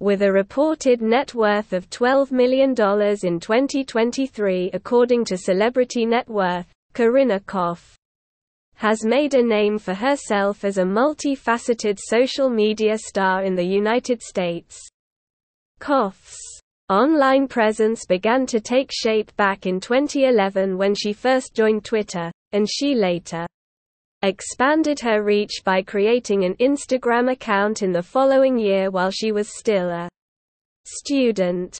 with a reported net worth of $12 million in 2023 according to Celebrity Net Worth. Corinna Kopf has made a name for herself as a multifaceted social media star in the United States. Kopf's online presence began to take shape back in 2011 when she first joined Twitter, and she later expanded her reach by creating an Instagram account in the following year while she was still a student.